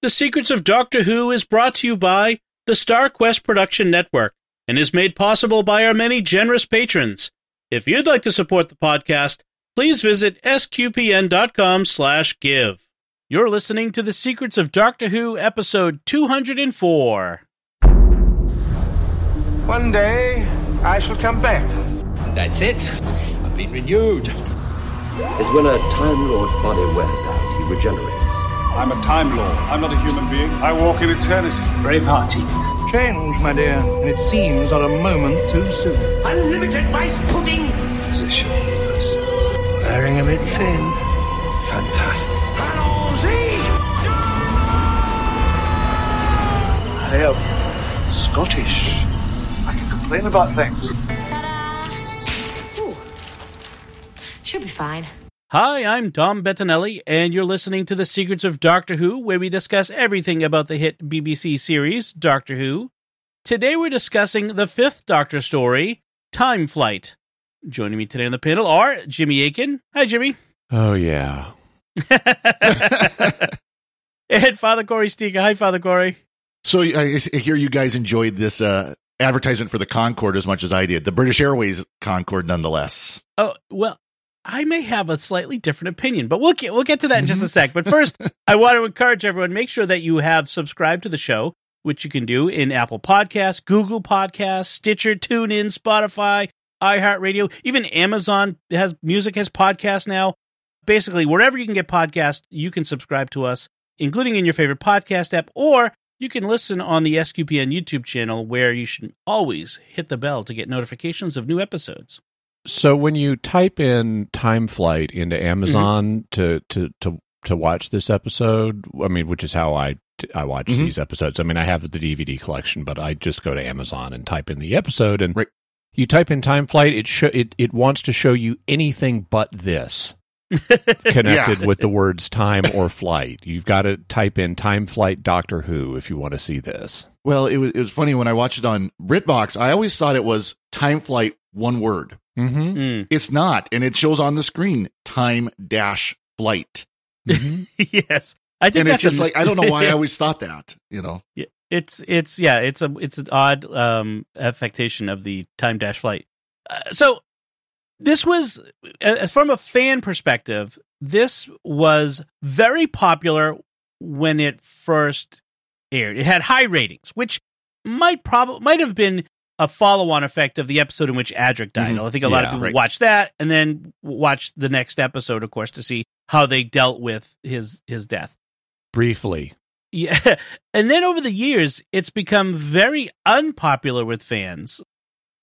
The Secrets of Doctor Who is brought to you by the StarQuest Production Network and is made possible by our many generous patrons. If you'd like to support the podcast, please visit sqpn.com slash give. You're listening to The Secrets of Doctor Who, episode 204. One day, I shall come back. That's it. I've been renewed. is when a Time Lord's body wears out, he regenerates. I'm a Time Lord. I'm not a human being. I walk in eternity. Braveheart. Change, my dear, and it seems not a moment too soon. Unlimited rice pudding. Physician healers. Wearing a bit thin. Fantastic. Allons-y. I am Scottish. I can complain about things. Ooh. She'll be fine. Hi, I'm Dom Bettinelli, and you're listening to The Secrets of Doctor Who, where we discuss everything about the hit BBC series, Doctor Who. Today we're discussing the fifth Doctor story, Time Flight. Joining me today on the panel are Jimmy Akin. Hi, Jimmy. Oh yeah. and Father Cory Sticha. Hi, Father Cory. So I I hear you guys enjoyed this uh, advertisement for the Concorde as much as I did. The British Airways Concorde, nonetheless. Oh, well, I may have a slightly different opinion, but we'll get we'll get to that in just a mm-hmm. sec. But first, I want to encourage everyone make sure that you have subscribed to the show, which you can do in Apple Podcasts, Google Podcasts, Stitcher, TuneIn, Spotify, iHeartRadio, even Amazon has music has podcasts now. Basically, wherever you can get podcasts, you can subscribe to us, including in your favorite podcast app, or you can listen on the SQPN YouTube channel, where you should always hit the bell to get notifications of new episodes. So when you type in time flight into Amazon to, to to to watch this episode, I mean, which is how I I watch Mhm. these episodes. I mean, I have the DVD collection, but I just go to Amazon and type in the episode, and Right. you type in time flight. It show it it wants to show you anything but this connected Yeah. with the words time or flight. You've got to type in time flight Doctor Who if you want to see this. Well, it was it was funny when I watched it on BritBox. I always thought it was Time Flight, one word. Mm-hmm. Mm. It's not, and it shows on the screen Time Dash Flight. yes, I think And that's it's just a- like I don't know why I always thought that. You know, it's it's yeah it's a it's an odd um affectation of the time dash flight. Uh, so this was uh, from a fan perspective. This was very popular when it first aired. It had high ratings, which might probably might have been a follow-on effect of the episode in which Adric died. Mhm. I think a lot of people right. watched that and then watched the next episode, of course, to see how they dealt with his his death. Briefly, Yeah. And then over the years, it's become very unpopular with fans.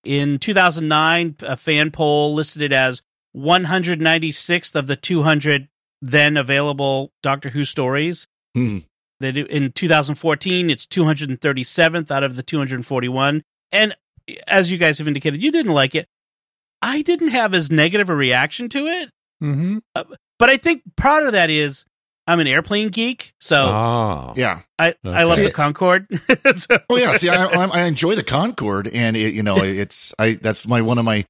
In 2009, a fan poll listed it as 196th of the 200 then available Doctor Who stories. Hmm. That in 2014, it's 237th out of the 241. And as you guys have indicated, you didn't like it. I didn't have as negative a reaction to it, mm-hmm. but I think part of that is I'm an airplane geek, so ah, yeah. I, I love Okay. the Concorde. So- Oh yeah. See, I, I, I enjoy the Concorde, and it, you know, it's I that's my one of my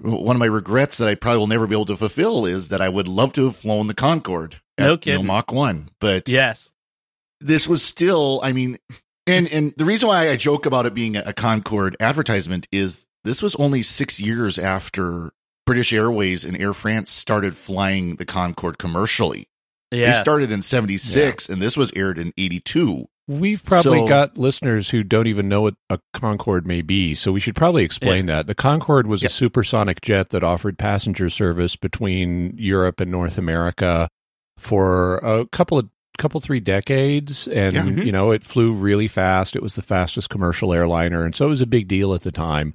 one of my regrets that I probably will never be able to fulfill is that I would love to have flown the Concorde. No at, you know. Mach one, but yes. this was still i mean and and the reason why i joke about it being a Concorde advertisement is this was only six years after british airways and air france started flying the concorde commercially Yes. they started in 76 and this was aired in 82 We've probably So- got listeners who don't even know what a Concorde may be, so we should probably explain that. The Concorde was Yeah. a supersonic jet that offered passenger service between Europe and North America for a couple of couple three decades and Yeah. Mhm. you know it flew really fast it was the fastest commercial airliner and so it was a big deal at the time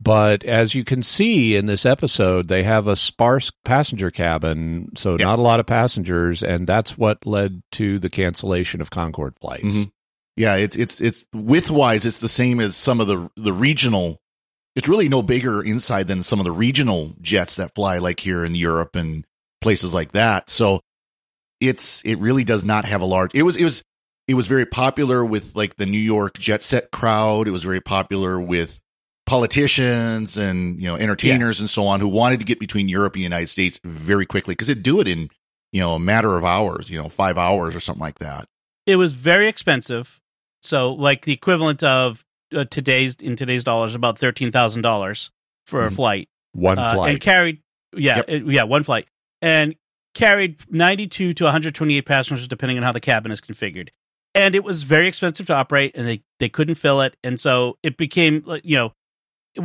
but as you can see in this episode they have a sparse passenger cabin so not a lot of passengers and that's what led to the cancellation of concorde flights Mhm. yeah it's it's it's width wise it's the same as some of the the regional it's really no bigger inside than some of the regional jets that fly like here in europe and places like that so it's it really does not have a large it was it was it was very popular with like the new york jet set crowd it was very popular with politicians and you know entertainers and so on who wanted to get between europe and the united states very quickly because it'd do it in you know a matter of hours you know five hours or something like that it was very expensive. So, like the equivalent of uh, today's in today's dollars, about thirteen thousand dollars for a Mhm. flight, One uh, flight. and carried yeah, Yep. it- yeah, one flight, and carried ninety two to one hundred twenty eight passengers, depending on how the cabin is configured. And it was very expensive to operate, and they they couldn't fill it, and so it became like, you know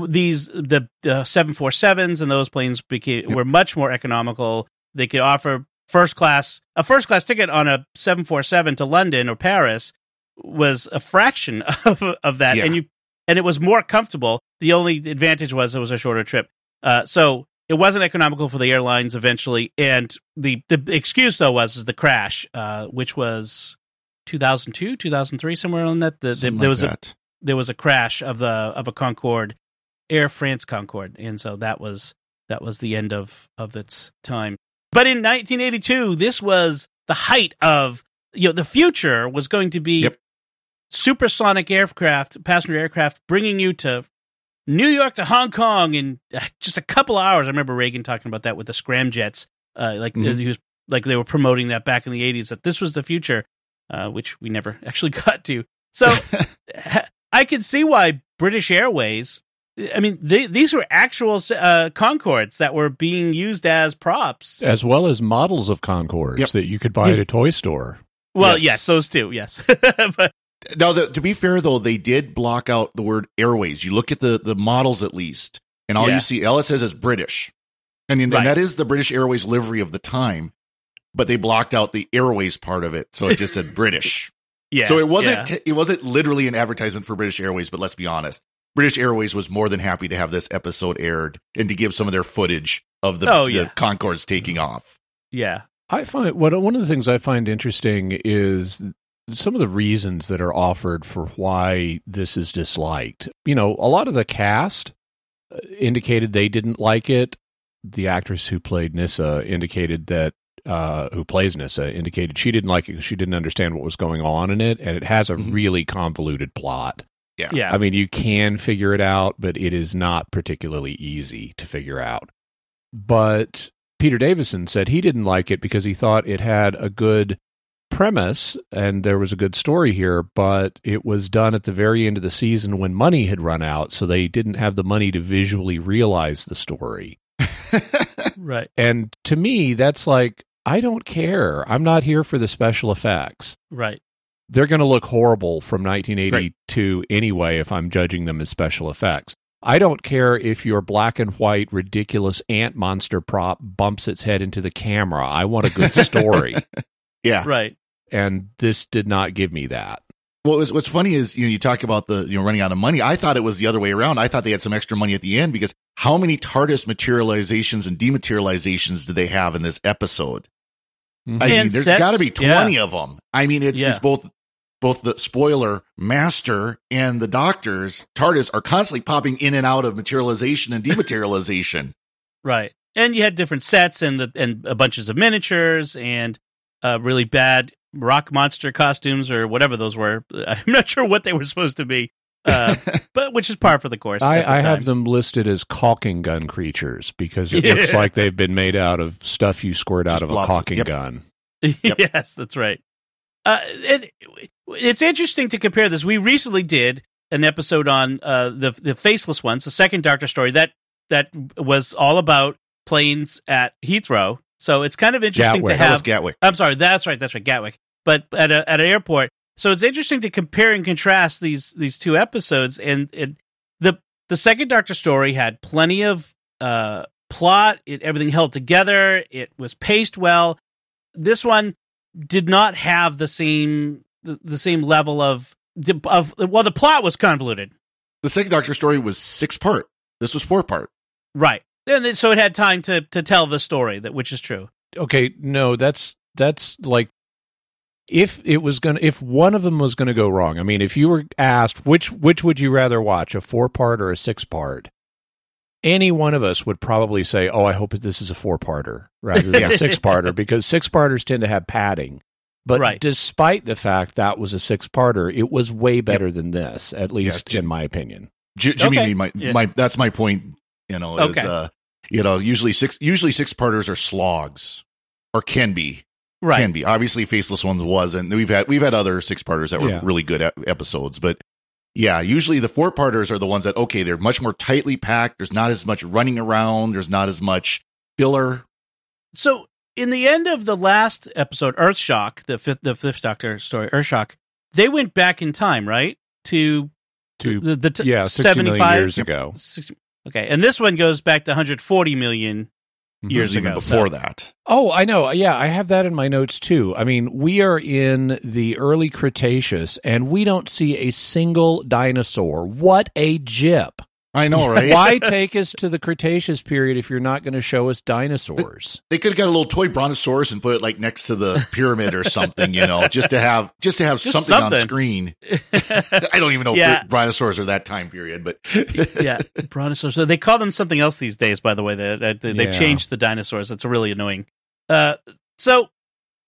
these the the seven four sevens and those planes became Yep. were much more economical. They could offer first class a first class ticket on a seven four seven to London or Paris was a fraction of of that, Yeah. and you and it was more comfortable. The only advantage was it was a shorter trip. Uh, so it wasn't economical for the airlines eventually, and the the excuse though was is the crash, uh, which was 2002, 2003, somewhere on that. The, the, there like was a that. there was a crash of the of a Concorde, Air France Concorde, and so that was that was the end of of its time. But in 1982, this was the height of you know the future was going to be Yep. supersonic aircraft, passenger aircraft, bringing you to New York to Hong Kong in uh, just a couple hours. I remember Reagan talking about that with the scramjets, uh, like Mhm. he was like they were promoting that back in the 80s that this was the future, uh, which we never actually got to. So I can see why British Airways. I mean, they, these were actual uh, Concordes that were being used as props. as well as models of Concordes Yep. that you could buy at a toy store. well, yes. yes. those two, yes. but Now, the, to be fair though, they did block out the word airways. You look at the the models at least, and all Yeah. you see, all it says is British, and, then- Right. and that is the British Airways livery of the time. But they blocked out the airways part of it, so it just said British. yeah, so it wasn't yeah. it wasn't literally an advertisement for British Airways. But let's be honest, British Airways was more than happy to have this episode aired and to give some of their footage of the, Oh, the. Concordes taking off. yeah, I find what one of the things I find interesting is some of the reasons that are offered for why this is disliked. You know, a lot of the cast uh, indicated they didn't like it. The actress who played Nyssa indicated that uh, who plays Nyssa indicated she didn't like it because she didn't understand what was going on in it, and it has a Mhm. really convoluted plot. yeah. I mean, you can figure it out, but it is not particularly easy to figure out. But Peter Davison said he didn't like it because he thought it had a good premise and there was a good story here, but it was done at the very end of the season when money had run out, so they didn't have the money to visually realize the story. right. And to me, that's like, I don't care. I'm not here for the special effects Right. they're going to look horrible from 1982 anyway if I'm judging them as special effects. I don't care if your black and white ridiculous ant monster prop bumps its head into the camera. I want a good story. Yeah. Right. And this did not give me that. Well, what's, what's funny is you know you talk about the you know running out of money. I thought it was the other way around. I thought they had some extra money at the end because how many TARDIS materializations and dematerializations did they have in this episode? I mean, And there's sets, got to be yeah. twenty of them. I mean, it's Yeah. it's both both the spoiler master and the doctors TARDIS are constantly popping in and out of materialization and dematerialization. Right. And you had different sets and the and uh, bunches of miniatures and uh, really bad rock monster costumes or whatever those were. I'm not sure what they were supposed to be, uh, but which is par for the course. I, the I have them listed as caulking gun creatures because it looks like they've been made out of stuff you squirt out Just of a blobs. caulking Yep. gun. Yep. yes, that's right. Uh, it, it's interesting to compare this. We recently did an episode on uh, the the faceless ones, the second Doctor story that that was all about planes at Heathrow. So it's kind of interesting Gatwick. to have Gatwick. I'm sorry, that's right, that's right, Gatwick. But at a, at an airport, so it's interesting to compare and contrast these these two episodes. And it, the the second Doctor story had plenty of uh, plot. It everything held together. It was paced well. This one did not have the same the, the same level of of well, the plot was convoluted, The second Doctor story was six part. This was four part. right? And it, so it had time to to tell the story that which is true. okay no that's that's like if it was gonna if one of them was gonna go wrong i mean if you were asked which which would you rather watch a four part or a six part any one of us would probably say oh i hope this is a four parter rather than a six parter because six parters tend to have padding but Right. despite the fact that was a six parter it was way better than this at least Jim- in my opinion J- Jimmy Okay. my, Yeah. my that's my point. You know, is uh, you know, usually six usually six parters are slogs or can be. Right. can be. Obviously, Faceless Ones wasn't. we've had we've had other six parters that were Yeah. really good episodes, but yeah, usually the four parters are the ones that okay, they're much more tightly packed. There's not as much running around. There's not as much filler. So in the end of the last episode, Earthshock, the fifth the fifth Doctor story, Earthshock, they went back in time, right? To To the, the t- yeah, 60 million 75 years ago. 60 okay, and this one goes back to 140 million years is even ago. before so- that. Oh, I know. Yeah, I have that in my notes too. I mean, we are in the early Cretaceous and we don't see a single dinosaur. What a jip. I know, right? Why take us to the Cretaceous period if you're not going to show us dinosaurs? They could have got a little toy brontosaurus and put it like next to the pyramid or something, you know, just to have just to have Just something, on screen. I don't even know Yeah. if brontosaurs are that time period, but yeah, brontosaurs. So they call them something else these days. By the way, they, they, they, Yeah. have changed the dinosaurs. It's really annoying. Uh, so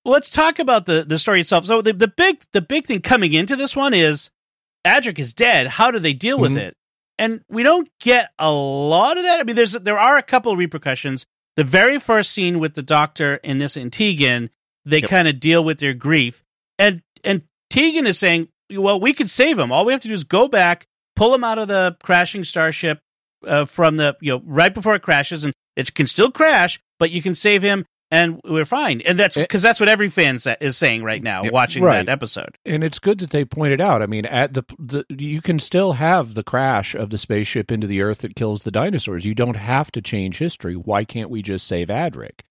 let's talk about the the story itself. So the the big the big thing coming into this one is Adric is dead. How do they deal with Mhm. it? And we don't get a lot of that. I mean, there's there are a couple of repercussions. The very first scene with the Doctor and Nyssa and Tegan, they Yep. kind of deal with their grief, and and Tegan is saying, "Well, we could save him. All we have to do is go back, pull him out of the crashing starship uh, from the you know right before it crashes, and it can still crash, but you can save him." And we're fine, and that's Eh. because that's what every fan sa- is saying right now, Yep. watching Right. that episode. And it's good that they pointed out. I mean, at the, the you can still have the crash of the spaceship into the Earth that kills the dinosaurs. You don't have to change history. Why can't we just save Adric?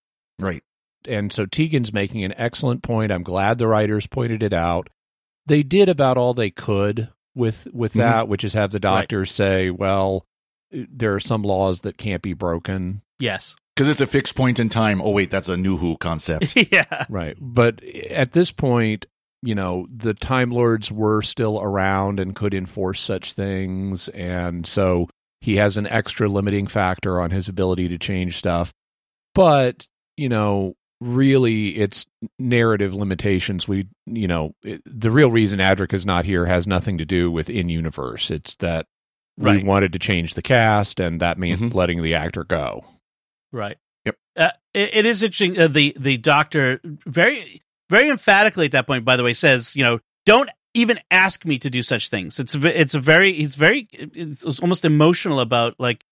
right. and so Tegan's making an excellent point. I'm glad the writers pointed it out. They did about all they could with with Mhm. that, which is have the doctors say, "Well, there are some laws that can't be broken." Yes, Because it's a fixed point in time. Oh wait, that's a new Who concept. yeah, Right. But at this point, you know, the Time Lords were still around and could enforce such things, and so he has an extra limiting factor on his ability to change stuff. But, you know, really it's narrative limitations we you know it, the real reason adric is not here has nothing to do with in universe it's that Right. we wanted to change the cast and that meant Mhm. letting the actor go Right. Yep. Uh, it, it is interesting. Uh, the the doctor very very emphatically at that point, by the way, says, you know, don't even ask me to do such things. It's it's a very he's very it's, it's almost emotional about like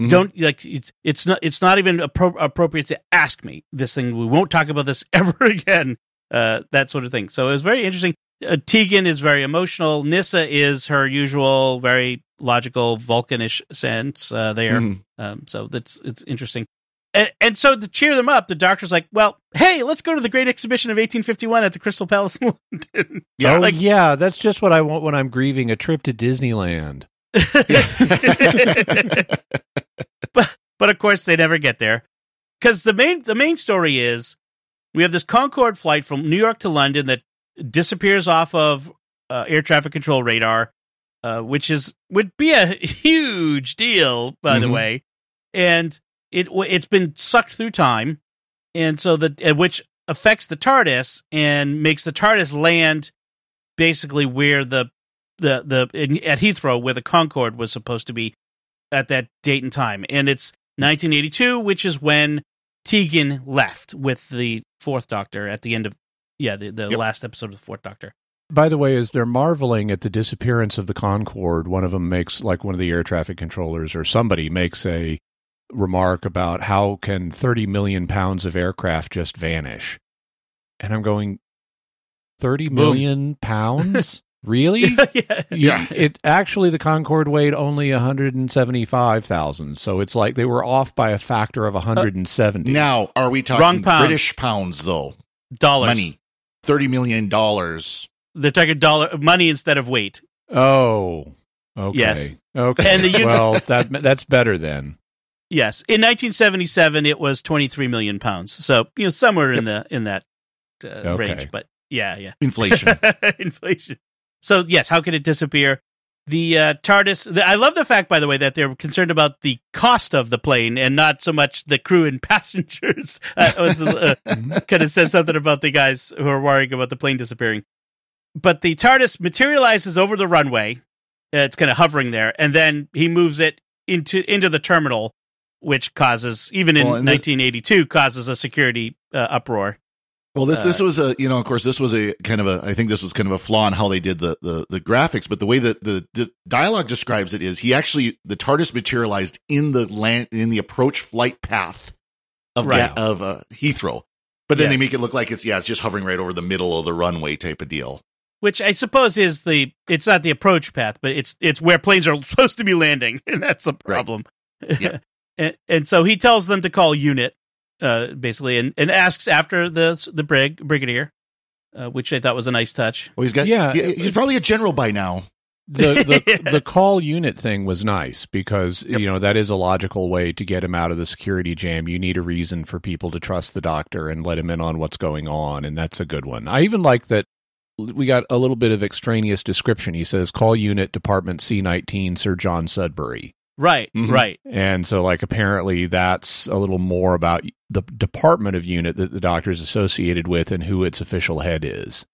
Mhm. don't like it's it's not it's not even appro- appropriate to ask me this thing. We won't talk about this ever again. Uh, that sort of thing. So it was very interesting. Uh, Tegan is very emotional. Nyssa is her usual, very logical Vulcanish sense uh, there. Mhm. Um, so that's it's interesting. And, and so to cheer them up, the doctor's like, "Well, hey, let's go to the Great Exhibition of 1851 at the Crystal Palace in London." Yeah. oh like- yeah that's just what i want when i'm grieving a trip to disneyland but but of course they never get there because the main the main story is we have this Concorde flight from New York to London that disappears off of uh, air traffic control radar, uh, which is would be a huge deal, by the Mhm. way, and it it's been sucked through time, and so the which affects the TARDIS and makes the TARDIS land basically where the the the in, at Heathrow where the Concorde was supposed to be at that date and time, and it's 1982, which is when Tegan left with the Fourth Doctor at the end of yeah the, the Yep. last episode of the Fourth Doctor. By the way, as they're marveling at the disappearance of the Concorde, one of them makes, like one of the air traffic controllers or somebody makes a remark about how can 30 million pounds of aircraft just vanish? And I'm going, 30 million pounds? really? yeah. Yeah. It actually, the Concorde weighed only 175,000. So it's like they were off by a factor of 170. Uh, now, are we talking Wrong pounds. British pounds though? dollars. Money, thirty million dollars. They're talking dollar money instead of weight. oh. Okay. Yes. Okay. And the uni- well, that that's better then. Yes, in 1977 it was 23 million pounds. So you know somewhere in the in that uh, Okay. range. But yeah, yeah. Inflation. inflation. So yes, how could it disappear? The uh, TARDIS. The, I love the fact, by the way, that they're concerned about the cost of the plane and not so much the crew and passengers. Uh, was, uh, kind of says something about the guys who are worrying about the plane disappearing. But the TARDIS materializes over the runway. Uh, it's kind of hovering there, and then he moves it into into the terminal, which causes even in Well, and this- 1982 causes a security uh, uproar. Well, this this Uh, was a you know, of course, this was a kind of a. I think this was kind of a flaw in how they did the the, the graphics, but the way that the, the dialogue describes it is he actually the TARDIS materialized in the land in the approach flight path of Right. Ga- of uh, Heathrow, but then they make it look like it's yeah, it's just hovering right over the middle of the runway type of deal. which I suppose is the it's not the approach path, but it's it's where planes are supposed to be landing, and that's the problem. Yep. and, and so he tells them to call unit, uh, basically, and, and asks after the the brig brigadier, uh, which I thought was a nice touch. Well, he's got Yeah. he- he's probably a general by now. the the, the call unit thing was nice because Yep. you know that is a logical way to get him out of the security jam. You need a reason for people to trust the doctor and let him in on what's going on, and that's a good one. I even like that we got a little bit of extraneous description. He says, "Call unit department C nineteen, Sir John Sudbury." Right, Mhm. right. And so, like, apparently that's a little more about the department of unit that the doctor is associated with and who its official head is.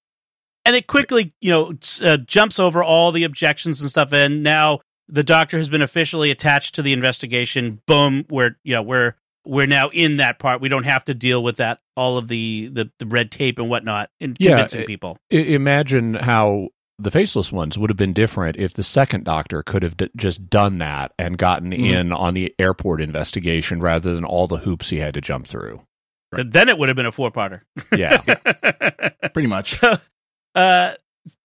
And it quickly, you know, uh, jumps over all the objections and stuff, and now the doctor has been officially attached to the investigation. Boom, we're you know we're we're now in that part. We don't have to deal with that all of the the, the red tape and whatnot in Yeah, convincing people. I- imagine how the faceless ones would have been different if the second doctor could have d- just done that and gotten Mhm. in on the airport investigation rather than all the hoops he had to jump through. Right. Then it would have been a four parter. Yeah. Pretty much. uh,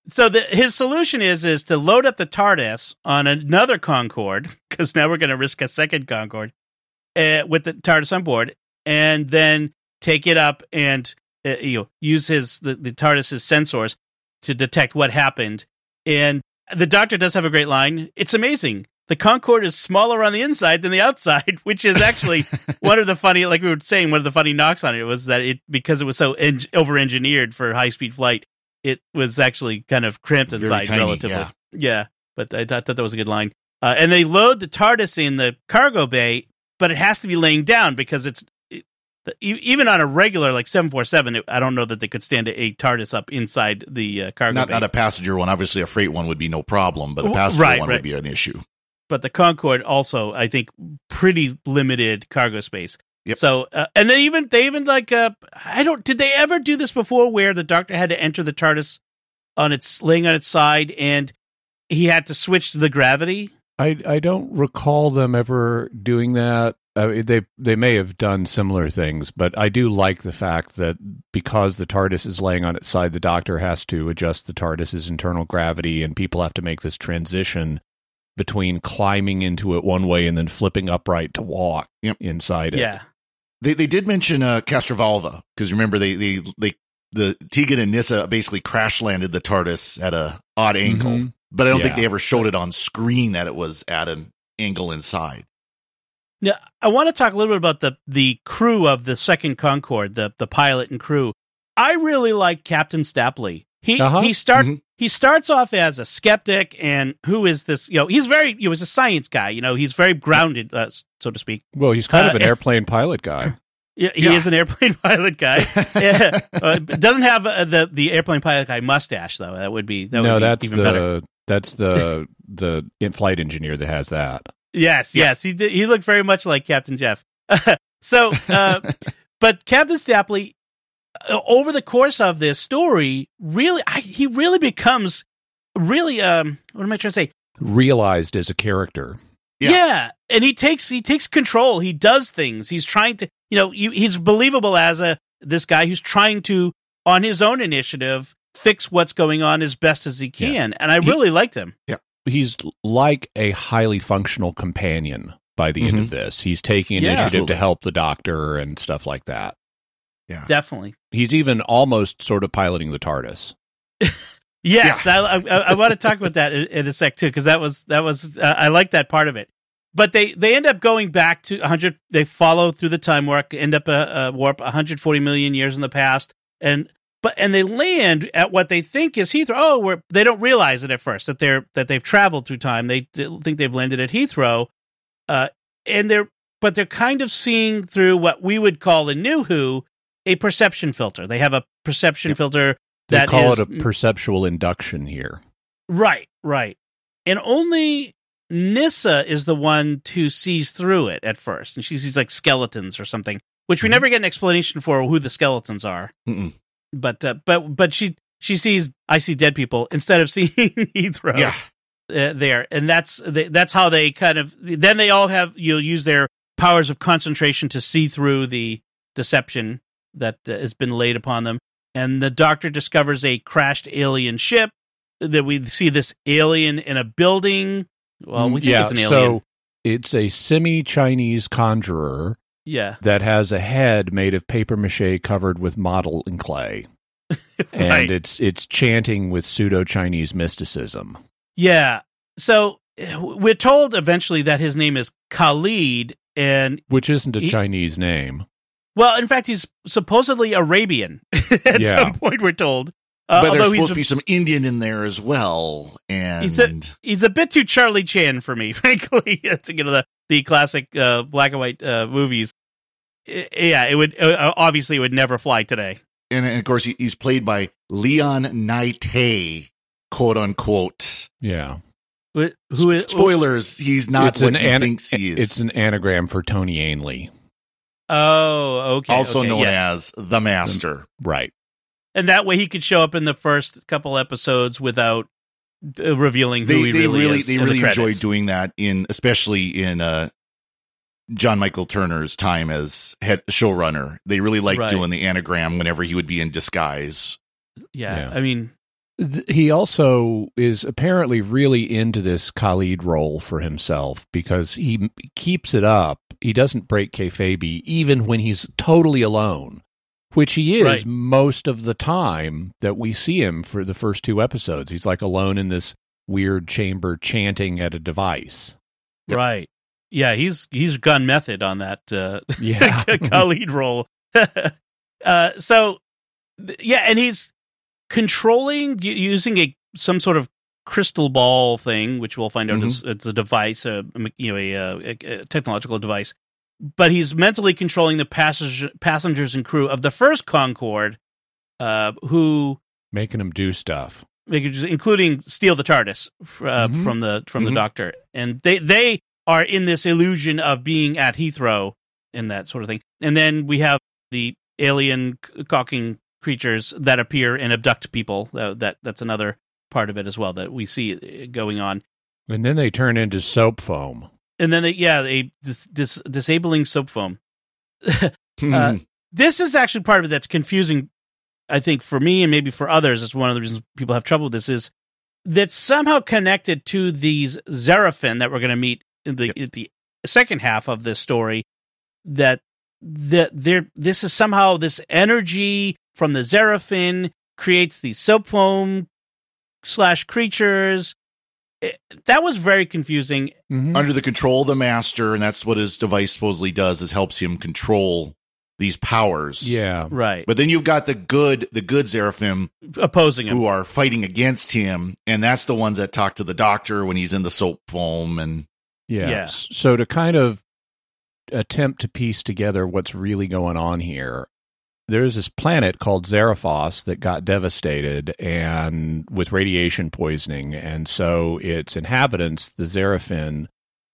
so the, his solution is is to load up the TARDIS on another Concorde because now we're going to risk a second Concorde uh, with the TARDIS on board, and then take it up and uh, you know use his the, the TARDIS's sensors to detect what happened. And the Doctor does have a great line. It's amazing. The Concorde is smaller on the inside than the outside, which is actually one of the funny, like we were saying, one of the funny knocks on it was that it because it was so en- over engineered for high speed flight, it was actually kind of cramped Very inside tiny, relatively. yeah. Yeah, but I thought, thought that was a good line. Uh, and they load the TARDIS in the cargo bay, but it has to be laying down because it's even on a regular like seven four seven. I don't know that they could stand a, a TARDIS up inside the uh, cargo Not bay. not a passenger one. Obviously, a freight one would be no problem, but a W- passenger right, one right. would be an issue. but the Concorde also, I think, pretty limited cargo space. Yep. So, uh, and they even they even like uh, I don't did they ever do this before where the Doctor had to enter the TARDIS on its laying on its side and he had to switch to the gravity. I I don't recall them ever doing that. Uh, they they may have done similar things, but I do like the fact that because the TARDIS is laying on its side, the Doctor has to adjust the TARDIS's internal gravity, and people have to make this transition between climbing into it one way and then flipping upright to walk Yep. inside it. Yeah, They they did mention uh, Castrovalva because remember they they they the Tegan and Nyssa basically crash landed the TARDIS at a odd angle, Mhm. but I don't think they ever showed it on screen that it was at an angle inside. Now, I want to talk a little bit about the the crew of the second Concorde, the the pilot and crew. I really like Captain Stapley. He Uh-huh. he start Mhm. he starts off as a skeptic, and who is this? You know, he's very he was a science guy. You know, he's very grounded, uh, so to speak. Well, he's kind of Uh, an airplane pilot guy. Yeah, he Yeah. is an airplane pilot guy. yeah. uh, doesn't have uh, the the airplane pilot guy mustache though. That would be that no, would be that's even the better. that's the the in- flight engineer that has that. Yes, Yeah. yes, he did. He looked very much like Captain Jeff. so, uh, but Captain Stapley, uh, over the course of this story, really, I, he really becomes really. Um, what am I trying to say? Realized as a character. Yeah. Yeah. and he takes he takes control. He does things. He's trying to, you know, you, he's believable as a this guy who's trying to, on his own initiative, fix what's going on as best as he Yeah. can. And I He- really liked him. He's like a highly functional companion by the end of this. He's taking Yeah. initiative Absolutely. to help the doctor and stuff like that. Yeah. Definitely. He's even almost sort of piloting the TARDIS. Yes, I, I, I want to talk about that in, in a sec too, because that was that was uh, I like that part of it. But they they end up going back to 100. They follow through the time warp, end up a, a warp 140 million years in the past, and but and they land at what they think is Heathrow. Oh, they don't realize it at first that they're that they've traveled through time. They think they've landed at Heathrow, uh, and they're but they're kind of seeing through what we would call in New Who a perception filter. They have a perception Yep. filter They that call is- it a perceptual induction here. Right, right. And only Nyssa is the one who sees through it at first. And she sees like skeletons or something, which we Mhm. never get an explanation for who the skeletons are. Mm-mm. But uh, but but she she sees I see dead people instead of seeing Heathrow. Yeah. uh, there, and that's they, that's how they kind of then they all have you'll use their powers of concentration to see through the deception that uh, has been laid upon them. And the doctor discovers a crashed alien ship. That we see this alien in a building. Well, we think yeah, it's an alien. so it's a semi-Chinese conjurer yeah, that has a head made of paper mache covered with model and clay, and it's it's chanting with pseudo Chinese mysticism. yeah. So we're told eventually that his name is Kalid, and which isn't a He- Chinese name. well, in fact, he's supposedly Arabian. At Yeah. some point, we're told. Uh, but there's although he's supposed to be some Indian in there as well. And He's a he's a bit too Charlie Chan for me, frankly. It's, you know the the classic uh, black and white uh, movies. I- yeah, it would uh, obviously it would never fly today. and, and of course he, he's played by Leon Ny Taiy, quote unquote. Yeah, Wh- Who is Spoilers: He's not what an he ana- thinks he is. It's an anagram for Tony Ainley, Oh, okay. also okay, known yes. as the Master. right? and that way he could show up in the first couple episodes without revealing who They, he they really, really, is. they in the really enjoy credits. doing that in, especially in uh, John Michael Turner's time as head showrunner. They really like Right. doing the anagram whenever he would be in disguise. Yeah, Yeah. I mean, He also is apparently really into this Kalid role for himself because he keeps it up. He doesn't break kayfabe even when he's totally alone, which he is Right. most of the time that we see him for the first two episodes. He's like alone in this weird chamber chanting at a device. Yep. right? Yeah, he's he's gun method on that. Uh, Yeah. Kalid role. uh, so, th- yeah, and he's controlling u- using a some sort of crystal ball thing, which we'll find out is it's a device, a you know, a, uh, a, a technological device. But he's mentally controlling the passage, passengers and crew of the first Concorde, uh, who Making them do stuff. including steal the TARDIS uh, Mhm. from the from the Mhm. Doctor, and they they are in this illusion of being at Heathrow and that sort of thing. And then we have the alien caulking creatures that appear and abduct people. Uh, that that's another part of it as well that we see uh, going on. And then they turn into soap foam. And then they, yeah, a dis, dis, disabling soap foam. Hmm. Uh, this is actually part of it that's confusing i think for me and maybe for others it's one of the reasons people have trouble with this is that's somehow connected to these Xeraphin that we're going to meet in the, in the second half of this story that that there this is somehow this energy from the Xeraphin creates these soap foam slash creatures It- that was very confusing mm-hmm. under the control of the master, and that's what his device supposedly does is helps him control these powers. Yeah. right But then you've got the good the good Seraphim opposing him who are fighting against him, and that's the ones that talk to the doctor when he's in the soap foam and Yeah. Yeah. So to kind of attempt to piece together what's really going on here, there's this planet called Zarathos that got devastated and with radiation poisoning, and so its inhabitants, the Xeraphin,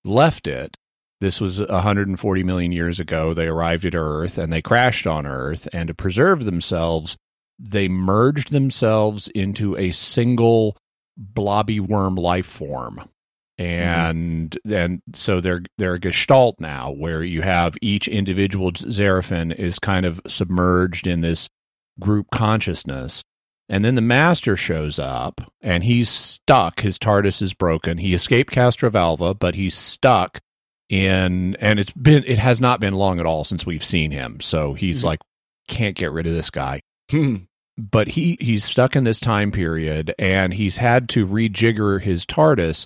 left it. This was 140 million years ago. They arrived at Earth and they crashed on Earth, and to preserve themselves, they merged themselves into a single blobby worm life form and and so they're they're a gestalt now where you have each individual Xeraphin is kind of submerged in this group consciousness. And then the master shows up and he's stuck. His TARDIS is broken. He escaped Castrovalva but he's stuck in and it's been it has not been long at all since we've seen him. So he's Mhm. like can't get rid of this guy. Hmm, but he he's stuck in this time period and he's had to rejigger his TARDIS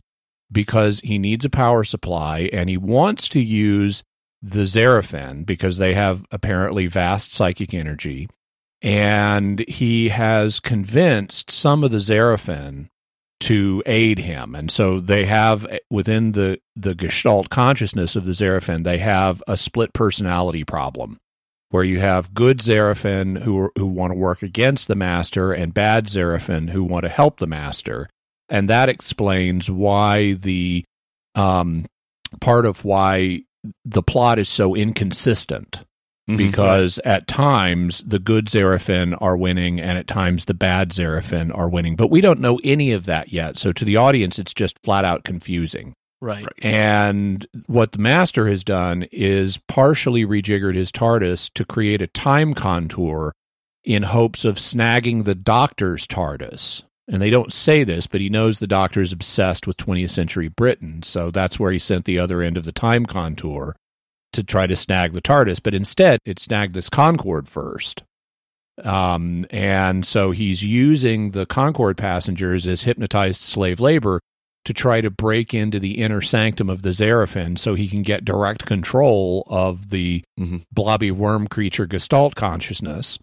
because he needs a power supply and he wants to use the Xeraphin because they have apparently vast psychic energy. And he has convinced some of the Xeraphin to aid him. And so they have within the the gestalt consciousness of the Xeraphin they have a split personality problem where you have good Xeraphin who who want to work against the master and bad Zerafin who want to help the master, and that explains why the um, part of why the plot is so inconsistent Mhm. because at times the good Xeraphin are winning and at times the bad Xeraphin are winning. But we don't know any of that yet. So to the audience, it's just flat out confusing. Right. And what the master has done is partially rejiggered his TARDIS to create a time contour in hopes of snagging the doctor's TARDIS. And they don't say this, but he knows the doctor is obsessed with 20th century Britain. So that's where he sent the other end of the time contour to try to snag the TARDIS. But instead, it snagged this Concorde first. Um, and so he's using the Concorde passengers as hypnotized slave labor to try to break into the inner sanctum of the Xeraphin so he can get direct control of the Mhm. blobby worm creature Gestalt consciousness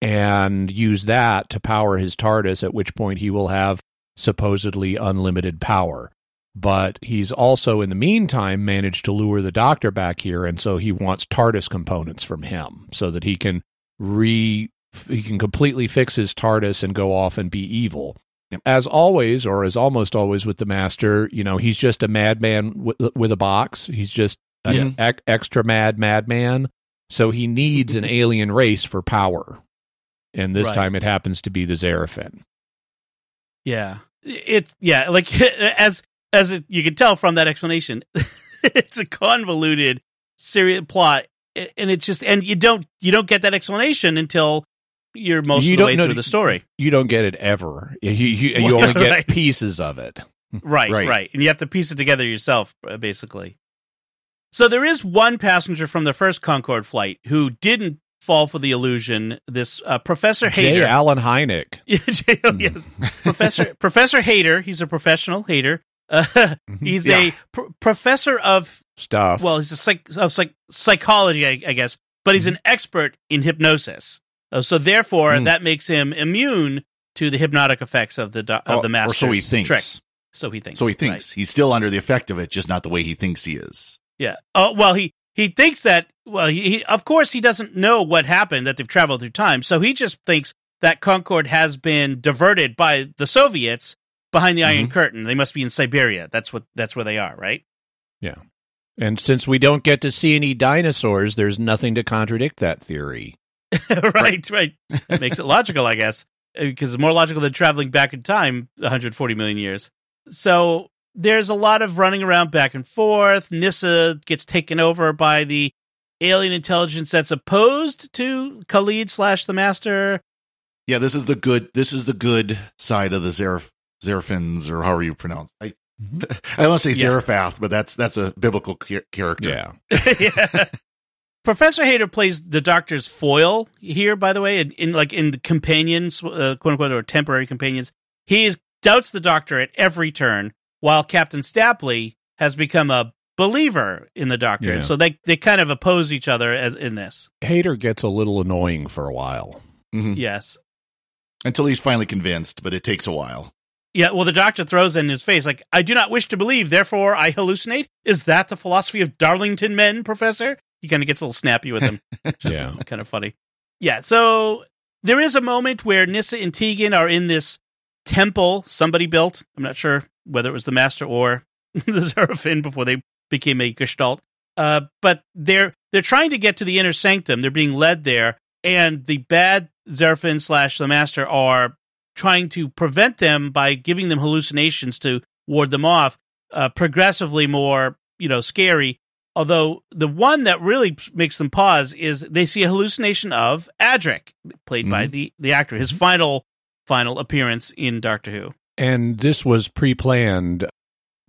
and use that to power his TARDIS, at which point he will have supposedly unlimited power. But he's also, in the meantime, managed to lure the doctor back here, and so he wants TARDIS components from him so that he can re he can completely fix his TARDIS and go off and be evil. As always, or as almost always with the Master, you know, he's just a madman with, with a box. He's just an ec- extra mad madman. So he needs an alien race for power. And this Right. time it happens to be the Xeraphin. Yeah. It's yeah, like as as it, you can tell from that explanation, it's a convoluted serious plot and it's just and you don't you don't get that explanation until you're most You of the way know- through the story. You don't get it ever. You, you, you only get Right. pieces of it. Right, Right. right, And you have to piece it together yourself, uh, basically. So there is one passenger from the first Concorde flight who didn't fall for the illusion. This uh, Professor J. Hayter. Allen Hynek. Yeah, oh, yes, Professor Professor Hayter. He's a professional hater. Uh, he's a pr- professor of Stuff. well, he's a psych of psych- psychology, I, I guess, but he's an expert in hypnosis. Uh, so therefore, Mm. that makes him immune to the hypnotic effects of the do- of Oh, the or master's so he thinks. trick. So he thinks. So he right. thinks he's still under the effect of it, just not the way he thinks he is. Yeah. Oh well, he he thinks that. Well, he, he of course he doesn't know what happened that they've traveled through time, so he just thinks that Concorde has been diverted by the Soviets behind the Iron mm-hmm. Curtain. They must be in Siberia. That's what that's where they are, right? Yeah. And since we don't get to see any dinosaurs, there's nothing to contradict that theory. right, right. That makes it logical, I guess, because it's more logical than traveling back in time 140 million years. So there's a lot of running around back and forth. Nyssa gets taken over by the alien intelligence that's opposed to Kalid slash the Master. Yeah, this is the good. This is the good side of the Zaraf, Xeraphins, or however you pronounce. I I don't want to say Yeah. But that's that's a biblical cha- character. Yeah. yeah. Professor Hayter plays the Doctor's foil here, by the way, in, in like in the companions, uh, quote unquote, or temporary companions. He is, doubts the Doctor at every turn, while Captain Stapley has become a believer in the Doctor. Yeah. So they they kind of oppose each other as in this. Hayter gets a little annoying for a while. Mhm. Yes. Until he's finally convinced, but it takes a while. Yeah, well, the doctor throws in his face, like, I do not wish to believe, therefore I hallucinate. Is that the philosophy of Darlington men, Professor? He kind of gets a little snappy with him. Yeah. kind of funny. Yeah, so there is a moment where Nyssa and Tegan are in this temple somebody built. I'm not sure whether it was the master or the Xeraphin before they became a gestalt. Uh, but they're they're trying to get to the inner sanctum. They're being led there, and the bad Xeraphin slash the master are trying to prevent them by giving them hallucinations to ward them off. Uh, progressively more, you know, scary. Although the one that really makes them pause is they see a hallucination of Adric, played by Mhm. the the actor, his final final appearance in Doctor Who. And this was pre planned.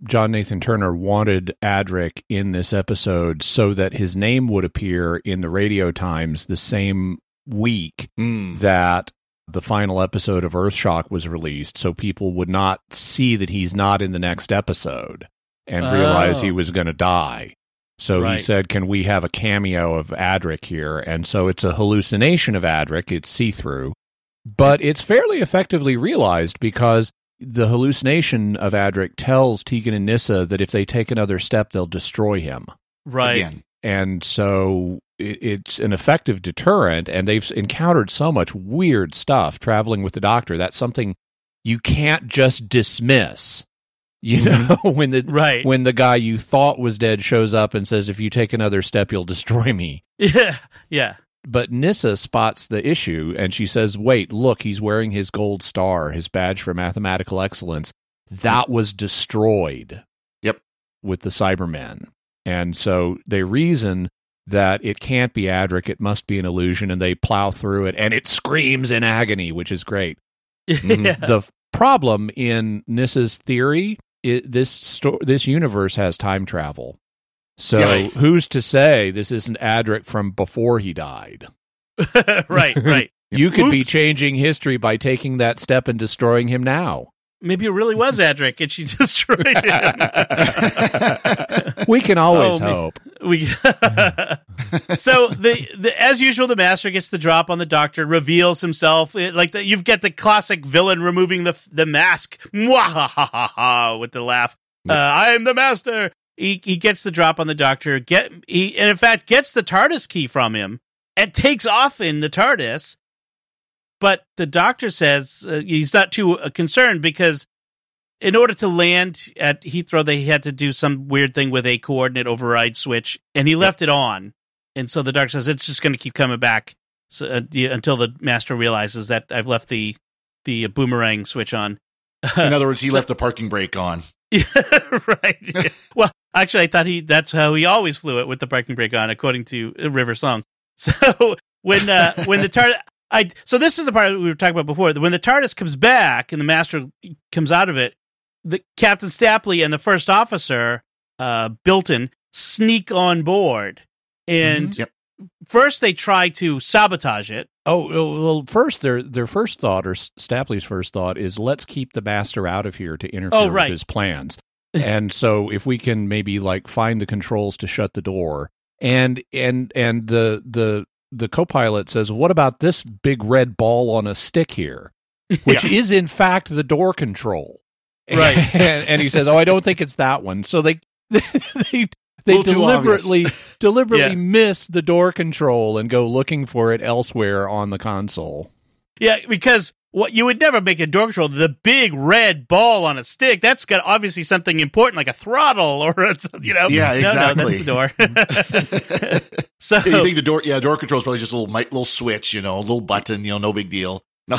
John Nathan Turner wanted Adric in this episode so that his name would appear in the radio times the same week Mm. that the final episode of Earthshock was released, so people would not see that he's not in the next episode and realize Oh. he was going to die. So Right. he said, Can we have a cameo of Adric here? And so it's a hallucination of Adric, it's see through, but it's fairly effectively realized because the hallucination of Adric tells Tegan and Nyssa that if they take another step, they'll destroy him Right. Again, and so it's an effective deterrent and they've encountered so much weird stuff traveling with the doctor that's something you can't just dismiss You mm-hmm. know, when the Right. when the guy you thought was dead shows up and says, "If you take another step, you'll destroy me." Yeah. Yeah. But Nyssa spots the issue and she says, "Wait, look, he's wearing his gold star, his badge for mathematical excellence. That was destroyed." Yep. With the Cybermen. And so they reason that it can't be Adric, it must be an illusion, and they plow through it, and it screams in agony, which is great. Mm-hmm. yeah. The problem in Nyssa's theory, i this sto- this universe has time travel. So Yeah. who's to say this isn't Adric from before he died? right. Right. You could be changing history by taking that step and destroying him now. Maybe it really was Adric, and she destroyed him. We can always Oh, hope. We so the, the as usual, the master gets the drop on the doctor, reveals himself It- like the, you've got the classic villain removing the the mask, with the laugh. Uh, I am the master. He he gets the drop on the doctor. Get he and in fact gets the TARDIS key from him and takes off in the TARDIS. But the doctor says uh, he's not too uh, concerned because in order to land at Heathrow, they had to do some weird thing with a coordinate override switch, and he left it on. And so the doctor says it's just going to keep coming back so, uh, the, until the master realizes that I've left the the boomerang switch on. In other words, he So- left the parking brake on. right. Yeah. Well, actually, I thought he that's how he always flew it with the parking brake on, according to uh, River Song. So when uh, when the TARDIS, I so this is the part we were talking about before. When the TARDIS comes back and the Master comes out of it, the Captain Stapley and the first officer, uh, Bilton, sneak on board, and Yep. first they try to sabotage it. Oh well, first their their first thought, or Stapley's first thought, is let's keep the master out of here to interfere Oh, right. with his plans. and so, if we can maybe like find the controls to shut the door, and and and the the the co-pilot says, "What about this big red ball on a stick here?" Which is in fact the door control, Right. And, and he says, "Oh, I don't think it's that one." So they they they Little too obvious. deliberately deliberately Yeah. miss the door control and go looking for it elsewhere on the console. Yeah, because what you would never make a door control the big red ball on a stick. That's got obviously something important like a throttle or a, you know. Yeah, No, no, that's the door. so Yeah, you think the door? Yeah, door control is probably just a little little switch, you know, a little button, you know, no big deal. No,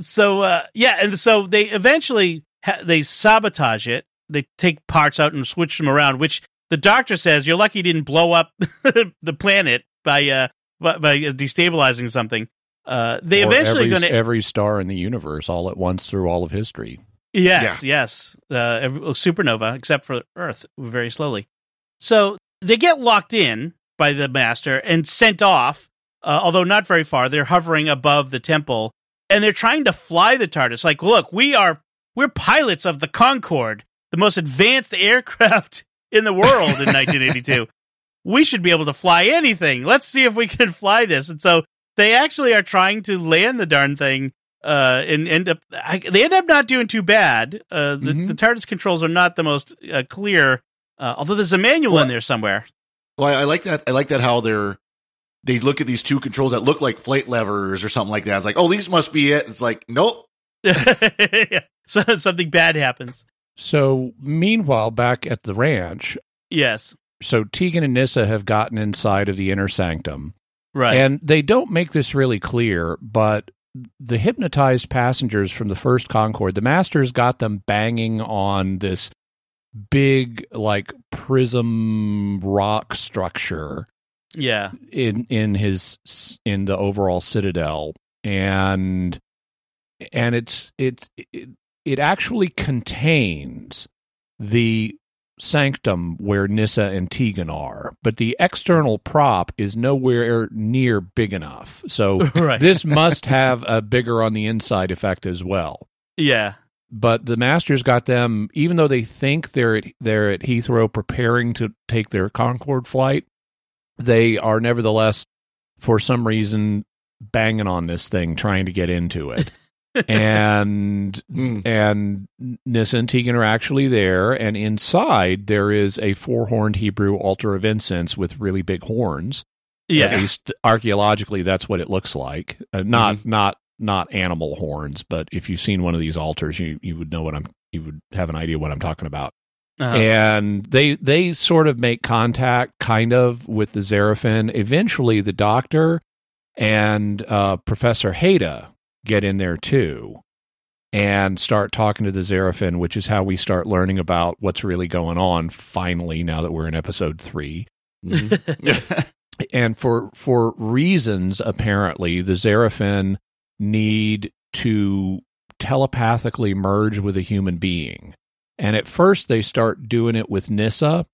so uh, yeah, and so they eventually ha- they sabotage it. They take parts out and switch them around. Which the doctor says you're lucky you didn't blow up the planet by uh by, by destabilizing something. Uh, they Or eventually every, going to every star in the universe all at once through all of history. Yes, yes. Uh, every, supernova, except for Earth, very slowly. So they get locked in by the master and sent off, uh, although not very far. They're hovering above the temple, and they're trying to fly the TARDIS. Like, look, we are we're pilots of the Concorde, the most advanced aircraft in the world in 1982. We should be able to fly anything. Let's see if we can fly this. And so they actually are trying to land the darn thing uh, and end up I, they end up not doing too bad. Uh, the, Mm-hmm. the TARDIS controls are not the most uh, clear, uh, although there's a manual in there somewhere. well, I, I like that. I like that how they're they look at these two controls that look like flight levers or something like that. It's like, oh, these must be it. It's like, nope. Yeah. so something bad happens. So, meanwhile, back at the ranch, Yes, so Tegan and Nyssa have gotten inside of the inner sanctum. right. And they don't make this really clear, but the hypnotized passengers from the first Concorde, the Masters got them banging on this big, like, prism rock structure yeah, in in his in the overall citadel and and it's it it, it actually contains the sanctum where Nyssa and Tegan are but the external prop is nowhere near big enough so Right. this must have a bigger on the inside effect as well yeah, but the Masters got them, even though they think they're at, they're at Heathrow preparing to take their Concorde flight, they are nevertheless, for some reason, banging on this thing, trying to get into it. and Mm. and Nyssa and Tegan are actually there, and inside there is a four horned Hebrew altar of incense with really big horns. At yeah, least archaeologically, that's what it looks like. Uh, not not not animal horns, but if you've seen one of these altars, you you would know what I'm you would have an idea what I'm talking about. Uh, And they they sort of make contact, kind of, with the Xeraphin. Eventually, the Doctor and uh, Professor Haida get in there too, and start talking to the Xeraphin, which is how we start learning about what's really going on. Finally, now that we're in episode three, mm-hmm. and for for reasons apparently the Xeraphin need to telepathically merge with a human being. And at first they start doing it with Nyssa,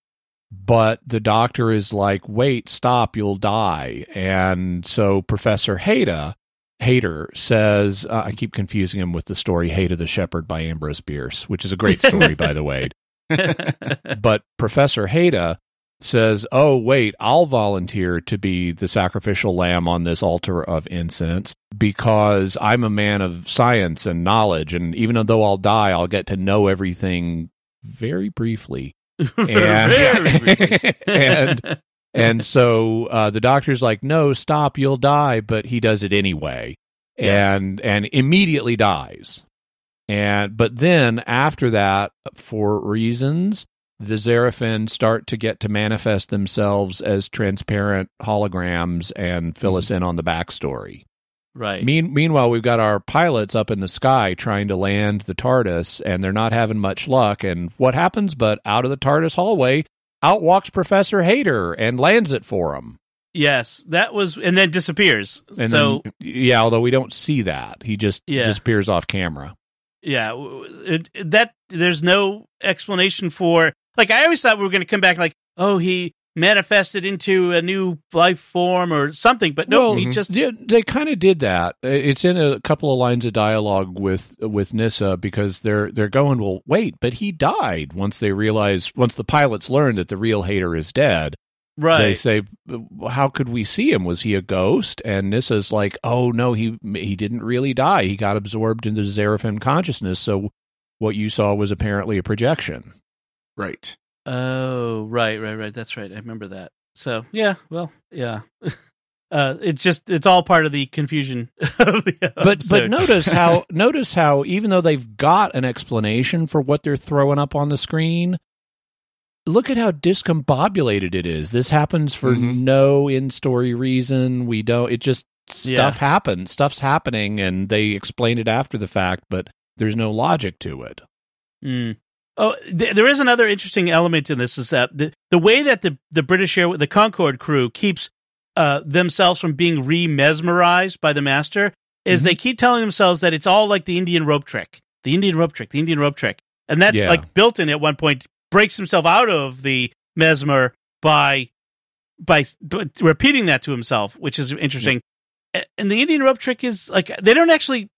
but the doctor is like, "Wait, stop, you'll die." And so Professor Haida Hayter says, uh, I keep confusing him with the story Haïta the Shepherd by Ambrose Bierce, which is a great story, by the way. but Professor Haida says, Oh, wait, I'll volunteer to be the sacrificial lamb on this altar of incense because I'm a man of science and knowledge. And even though I'll die, I'll get to know everything very briefly. And, Very briefly. and, and so uh, the doctor's like, No, stop, you'll die. But he does it anyway Yes. and and immediately dies. And but then after that, for reasons, the Xeraphin start to get to manifest themselves as transparent holograms and fill us in on the backstory. right. Mean, meanwhile, we've got our pilots up in the sky trying to land the TARDIS, and they're not having much luck. And what happens? But out of the TARDIS hallway, out walks Professor Hayter and lands it for him. yes, that was, and then disappears. And so then, yeah, although we don't see that, he just Yeah. disappears off camera. yeah, it- that there's no explanation for. Like I always thought we were going to come back like, oh, he manifested into a new life form or something, but no, Well, he just Yeah, they kind of did that. It's in a couple of lines of dialogue with with Nyssa because they're they're going, well, wait, but he died. Once they realize, once the pilots learn that the real Hayter is dead, Right. they say, how could we see him? Was he a ghost? And Nyssa's like, oh no, he he didn't really die. He got absorbed into Xeraphin consciousness. So what you saw was apparently a projection. right. Oh, right, right, right. That's right. I remember that. So yeah, well, yeah. Uh, it's just it's all part of the confusion of the but but notice how notice how even though they've got an explanation for what they're throwing up on the screen look at how discombobulated it is this happens for Mhm. no in-story reason we don't it just stuff Yeah. happens stuff's happening and they explain it after the fact but there's no logic to it Mm. Oh, th- there is another interesting element in this is that the, the way that the, the British Air, the Concorde crew keeps uh, themselves from being re mesmerized by the master is they keep telling themselves that it's all like the Indian rope trick, the Indian rope trick, the Indian rope trick. And that's Yeah. like in. at one point breaks himself out of the mesmer by, by, b repeating that to himself, which is interesting. A- And the Indian rope trick is like, they don't actually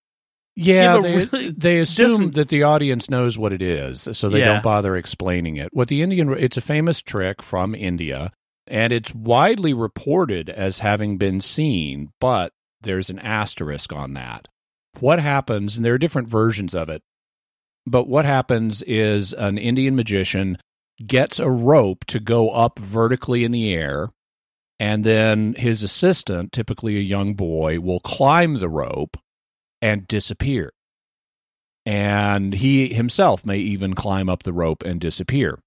Yeah, they, really they assume doesn't- that the audience knows what it is, so they Yeah. don't bother explaining it. What the Indian it's a famous trick from India, and it's widely reported as having been seen, but there's an asterisk on that. What happens, and there are different versions of it, but what happens is an Indian magician gets a rope to go up vertically in the air, and then his assistant, typically a young boy, will climb the rope and disappear. And he himself may even climb up the rope and disappear.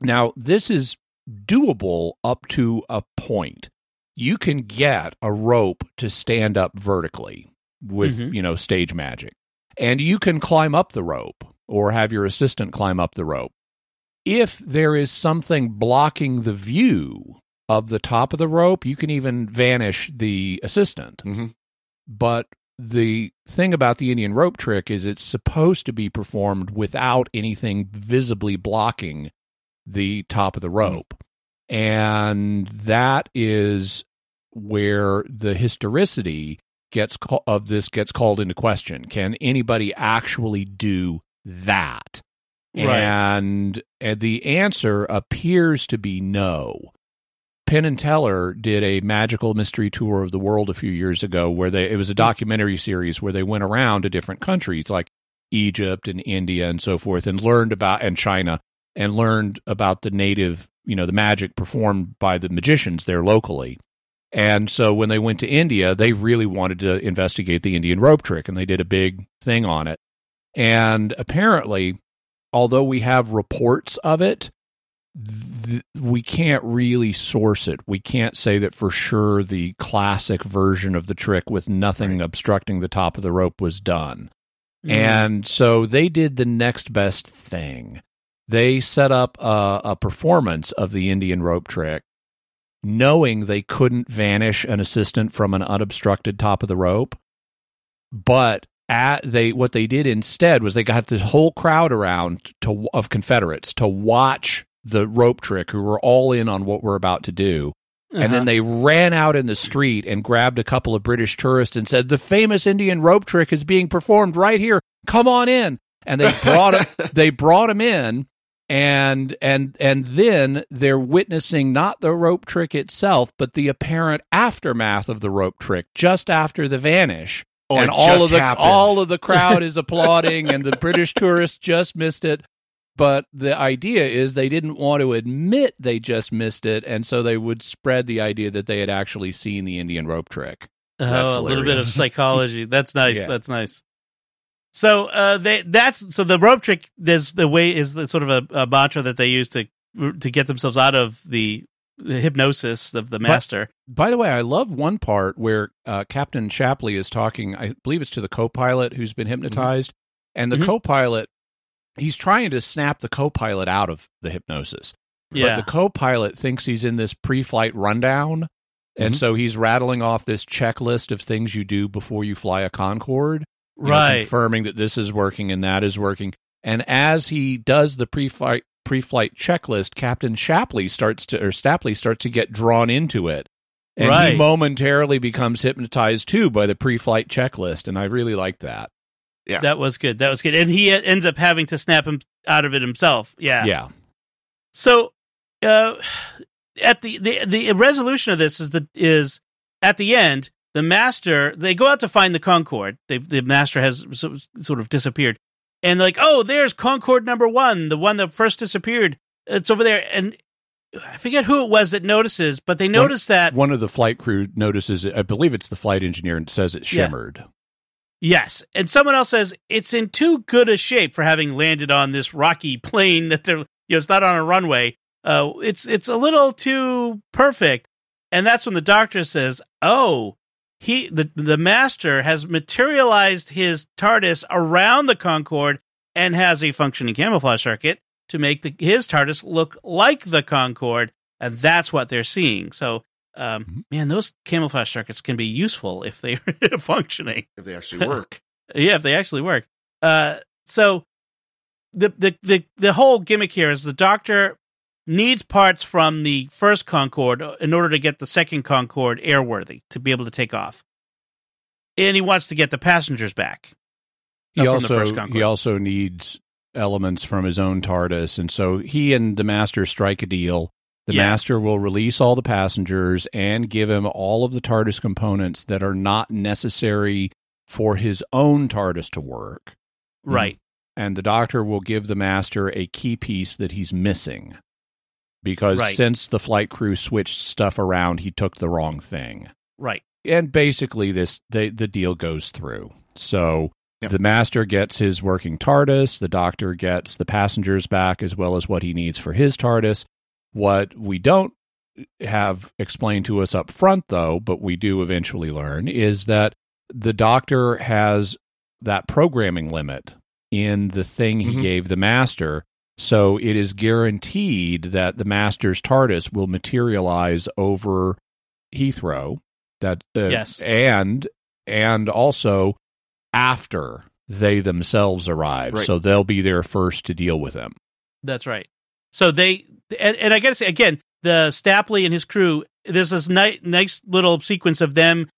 Now, this is doable up to a point. You can get a rope to stand up vertically with, Mhm. you know, stage magic. And you can climb up the rope or have your assistant climb up the rope. If there is something blocking the view of the top of the rope, you can even vanish the assistant. Mhm. But the thing about the Indian rope trick is it's supposed to be performed without anything visibly blocking the top of the hmm. rope. And that is where the historicity gets of this gets called into question. Can anybody actually do that? Right. And, and the answer appears to be no. Penn and Teller did a magical mystery tour of the world a few years ago where they it was a documentary series where they went around to different countries like Egypt and India and so forth and learned about and China and learned about the native, you know, the magic performed by the magicians there locally. And so when they went to India, they really wanted to investigate the Indian rope trick and they did a big thing on it. And apparently although we have reports of it, th- we can't really source it. We can't say that for sure the classic version of the trick with nothing obstructing the top of the rope was done. Mhm. And so they did the next best thing. They set up a, a performance of the Indian rope trick, knowing they couldn't vanish an assistant from an unobstructed top of the rope. But at they what they did instead was they got this whole crowd around to of Confederates to watch the rope trick, who were all in on what we're about to do. And Uh-huh. then they ran out in the street and grabbed a couple of British tourists and said, "The famous Indian rope trick is being performed right here. Come on in." And they brought him, they brought him in, and and and then they're witnessing not the rope trick itself, but the apparent aftermath of the rope trick just after the vanish. Oh, and all of the happened. all of the crowd is applauding, and the British tourists just missed it. But the idea is they didn't want to admit they just missed it, and so they would spread the idea that they had actually seen the Indian rope trick. Oh, That's a little bit of psychology. That's nice. Yeah. That's nice. So uh, they that's so the rope trick. There's the way is the sort of a, a mantra that they use to to get themselves out of the, the hypnosis of the master. By the way, I love one part where uh, Captain Shapley is talking. I believe it's to the co-pilot who's been hypnotized, and the Mhm. co-pilot he's trying to snap the co-pilot out of the hypnosis. yeah, But the co-pilot thinks he's in this pre-flight rundown, and Mhm. so he's rattling off this checklist of things you do before you fly a Concorde, you know, right. confirming that this is working and that is working. And as he does the pre-flight pre-flight checklist, Captain Shapley starts to or Stapley starts to get drawn into it. And Right. he momentarily becomes hypnotized too by the pre-flight checklist, and I really like that. Yeah. That was good. That was good. And he ends up having to snap him out of it himself. Yeah. Yeah. So, uh, at the, the the resolution of this is the is at the end the master they go out to find the Concorde They, the master has so, sort of disappeared, and they're like, oh, there's Concorde number one, the one that first disappeared. It's over there, and I forget who it was that notices, but they notice that One of the flight crew notices it. I believe it's the flight engineer and says it Yeah. Yes, and someone else says it's in too good a shape for having landed on this rocky plane that they're you know it's not on a runway. Uh, it's it's a little too perfect, and that's when the doctor says, "Oh, he the the master has materialized his TARDIS around the Concorde and has a functioning camouflage circuit to make the, his TARDIS look like the Concorde, and that's what they're seeing." So. Um, Mhm. Man, those camouflage circuits can be useful if they are functioning. if they actually work. Yeah, if they actually work. Uh, so the, the the the whole gimmick here is the Doctor needs parts from the first Concorde in order to get the second Concorde airworthy to be able to take off, and he wants to get the passengers back. He from the also first Concorde. he also needs elements from his own TARDIS, and so he and the Master strike a deal. The Yeah. Master will release all the passengers and give him all of the TARDIS components that are not necessary for his own TARDIS to work. Right. And the Doctor will give the Master a key piece that he's missing. Because Right. since the flight crew switched stuff around, he took the wrong thing Right. and basically this the the deal goes through. So Yep. the master gets his working TARDIS, the doctor gets the passengers back as well as what he needs for his TARDIS. What we don't have explained to us up front though, but we do eventually learn is that the doctor has that programming limit in the thing he Mhm. gave the master. So it is guaranteed that the master's TARDIS will materialize over Heathrow that uh, Yes. and and also after they themselves arrive Right. so they'll be there first to deal with them That's right. So they and, and I got to say again, the Stapley and his crew. There's this nice, nice little sequence of them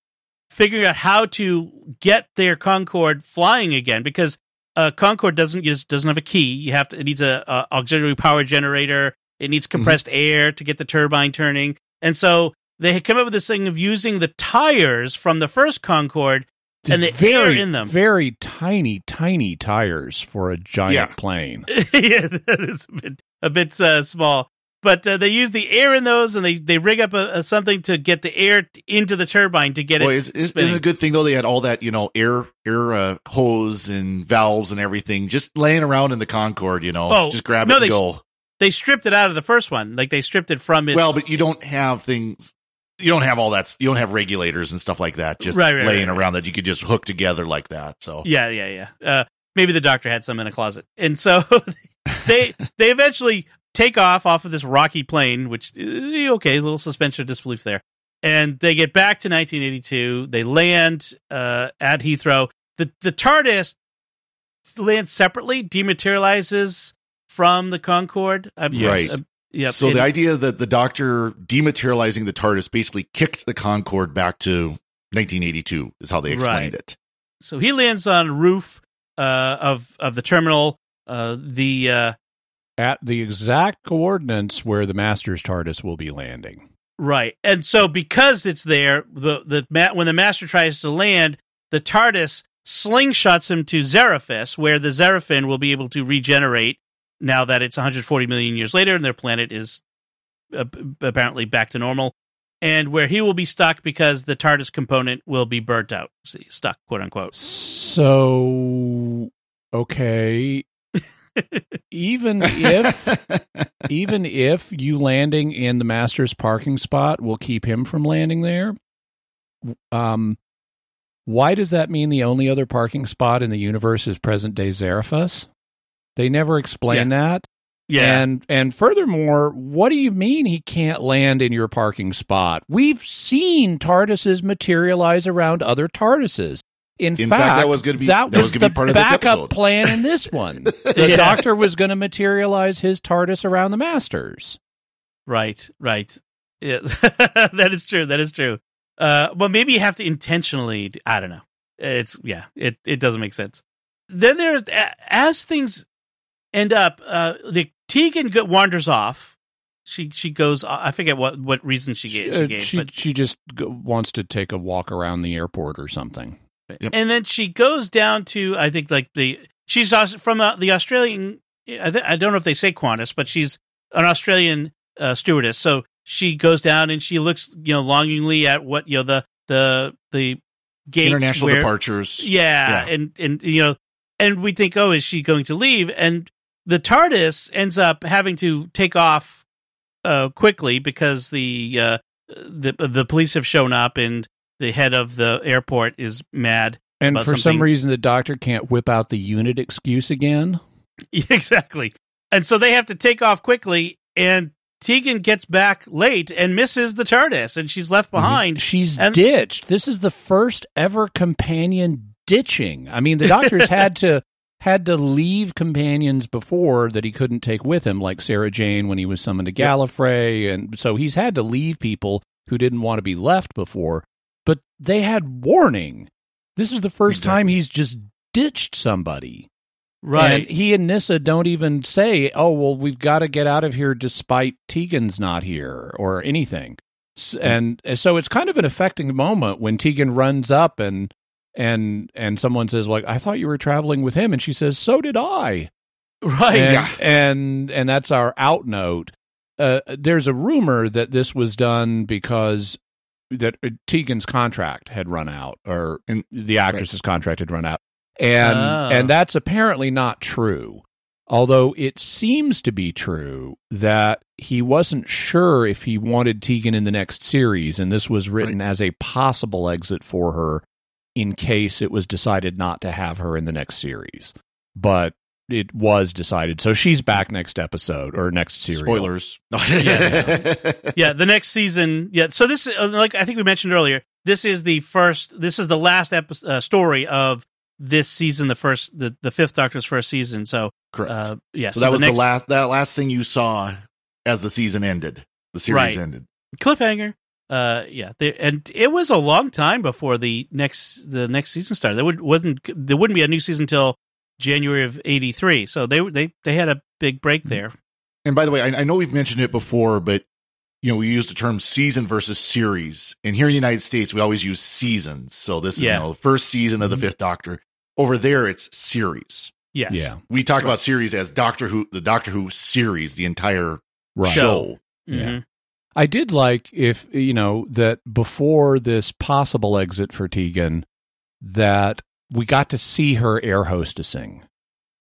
figuring out how to get their Concorde flying again because uh, Concorde doesn't just doesn't have a key. You have to. It needs a, a auxiliary power generator. It needs compressed air to get the turbine turning. And so they had come up with this thing of using the tires from the first Concorde and the very air in them. very tiny tiny tires for a giant Yeah. plane yeah, that is a bit, a bit uh, small. but uh, they use the air in those, and they they rig up a, a something to get the air t- into the turbine to get Boy, it is, is, spinning. isn't it a good thing though? They had all that, you know, air, air, uh, hose and valves and everything just laying around in the Concorde, you know, Oh, just grab no, it and they- go. they stripped it out of the first one, like they stripped it from its. well, but you don't have things, you don't have all that, you don't have regulators and stuff like that just Right, right, laying right. around that you could just hook together like that. So, Yeah, yeah, yeah. Uh, maybe the doctor had some in a closet, and so they they eventually take off off of this rocky plane, which eh, okay, a little suspension of disbelief there, and they get back to 1982. They land uh, at Heathrow. The the TARDIS lands separately, dematerializes from the Concorde. Uh, Right. Uh, yep. so the idea that the doctor dematerializing the TARDIS basically kicked the Concorde back to 1982 is how they explained Right. it. so he lands on roof uh, of of the terminal. Uh, the uh, At the exact coordinates where the Master's TARDIS will be landing. Right. And so because it's there, the the when the master tries to land, the TARDIS slingshots him to Xeriphas, where the Xeraphin will be able to regenerate now that it's 140 million years later and their planet is uh, apparently back to normal, and where he will be stuck because the TARDIS component will be burnt out, stuck, quote unquote. So, okay. Even if even if you landing in the master's parking spot will keep him from landing there, um, why does that mean the only other parking spot in the universe is present day Zarathus? They never explain that. Yeah. And and furthermore, what do you mean he can't land in your parking spot? We've seen TARDISes materialize around other TARDISes. In, In fact, that was gonna be- that, that was was gonna be the part of this backup episode. plan in this one. The Yeah. Doctor was going to materialize his TARDIS around the Masters. Right, right. Yeah. that is true. That is true. Uh, well, maybe you have to intentionally. I don't know. It's yeah. It it doesn't make sense. Then there's as things end up. Uh, the Tegan wanders off. She she goes. I forget what what reason she gave. She Uh, gave, she, but she just wants to take a walk around the airport or something. And then she goes down to I think like the she's from uh, the Australian. I, th- I don't know if they say Qantas, but she's an Australian uh, stewardess. So she goes down and she looks you know longingly at what you know the the the gates International where- departures. Yeah, Yeah. and and you know, and we think, oh, is she going to leave? And the TARDIS ends up having to take off uh, quickly because the uh, the the police have shown up and the head of the airport is mad. And for some reason, the Doctor can't whip out the unit excuse again. exactly, and so they have to take off quickly. And Tegan gets back late and misses the TARDIS, and she's left behind. She's And- ditched. This is the first ever companion ditching. I mean, the Doctor's had to had to leave companions before that he couldn't take with him, like Sarah Jane when he was summoned to Gallifrey, and so he's had to leave people who didn't want to be left before. They had warning. This is the first time he's just ditched somebody. Right. And he and Nyssa don't even say, "Oh, well, we've got to get out of here despite Tegan's not here or anything." And and so it's kind of an affecting moment when Tegan runs up and and and someone says like, "I thought you were traveling with him." And she says, "So did I." Right. And, Yeah. and and that's our out note. Uh, there's a rumor that this was done because that uh, Tegan's contract had run out, or And- the actress's contract had run out, and Oh. and that's apparently not true. Although it seems to be true that he wasn't sure if he wanted Tegan in the next series, and this was written as a possible exit for her in case it was decided not to have her in the next series. But it was decided, so she's back next episode or next series. Spoilers. Yeah. yeah, the next season. Yeah, so this, uh, like I think we mentioned earlier, this is the first. This is the last epi- uh, story of this season. The first, the the fifth Doctor's first season. So, Correct. uh, yeah. so that was next the last that last thing you saw as the season ended. The series Right. ended. cliffhanger. Uh, yeah, there, and it was a long time before the next the next season started. There would wasn't there wouldn't be a new season until January of eighty three. So they they they had a big break Mm-hmm. there. And by the way, I, I know we've mentioned it before, but you know we use the term season versus series, and here in the United States we always use seasons. So this is Yeah. you know the first season of the Fifth Doctor. Over there, it's series. Yes. Yeah. We talk about series as Doctor Who, the Doctor Who series, the entire Right. show. Mhm. I did like if you know that before this possible exit for Tegan, that we got to see her air hostessing.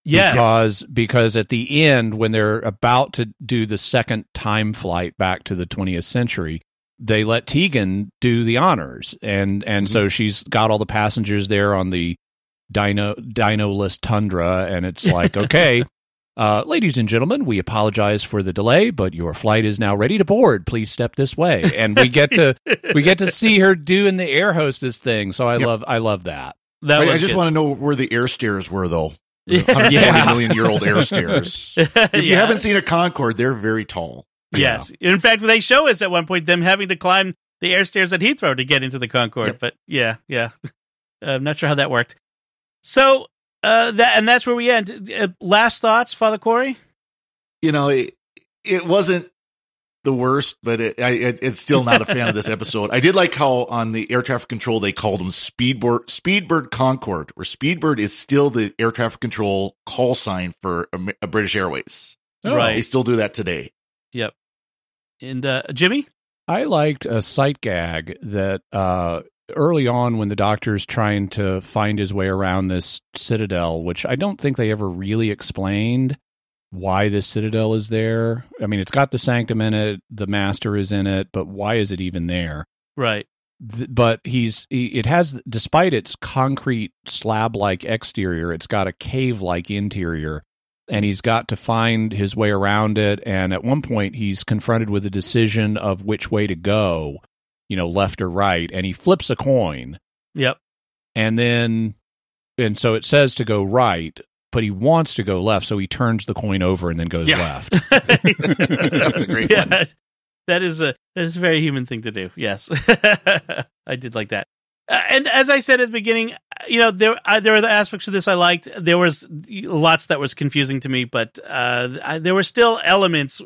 Yes. because because at the end when they're about to do the second time flight back to the 20th century they let Tegan do the honors and and so she's got all the passengers there on the dino dinoless tundra and it's like okay uh, ladies and gentlemen, we apologize for the delay, but your flight is now ready to board. Please step this way, and we get to we get to see her doing the air hostess thing. So I Yep. love I love that. That I, I just good. want to know where the air stairs were, though. Yeah. 120 million year old air stairs. If you haven't seen a Concorde, they're very tall. Yes. In fact, they show us at one point them having to climb the air stairs at Heathrow to get into the Concorde. Yep. But yeah, yeah. I'm not sure how that worked. So uh, that and that's where we end. Uh, last thoughts, Father Cory? You know, it, it wasn't the worst, but it, I, it, it's still not a fan of this episode. I did like how on the air traffic control they called them Speedbird, Speedbird Concorde, where Speedbird is still the air traffic control call sign for Am- uh, British Airways. Right. They still do that today. Yep. And uh, Jimmy? I liked a sight gag that uh, early on when the doctor's trying to find his way around this citadel, which I don't think they ever really explained why this citadel is there. I mean, it's got the sanctum in it, the master is in it, but why is it even there? Right. Th- but he's he, it has despite its concrete slab like exterior it's got a cave like interior and he's got to find his way around it and at one point he's confronted with a decision of which way to go you know left or right and he flips a coin Yep. and then and so it says to go right but he wants to go left so he turns the coin over and then goes Yeah. left That's a great yeah, one. that is a that is a very human thing to do. Yes, I did like that. Uh, and as I said at the beginning, uh, you know there uh, there were the aspects of this I liked. There was lots that was confusing to me, but uh, I, there were still elements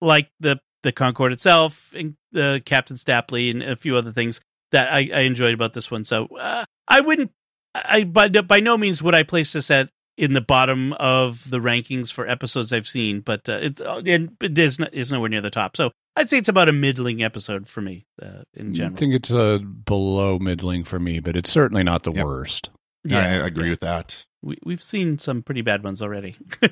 like the the Concorde itself, and the Captain Stapley, and a few other things that I, I enjoyed about this one. So uh, I wouldn't, I by by no means would I place this at in the bottom of the rankings for episodes I've seen, but uh, it, uh, it, it is not, is nowhere near the top. So I'd say it's about a middling episode for me uh, in general. I think it's uh, below middling for me but it's certainly not the Yep. worst I, I agree with that. we, we've seen some pretty bad ones already.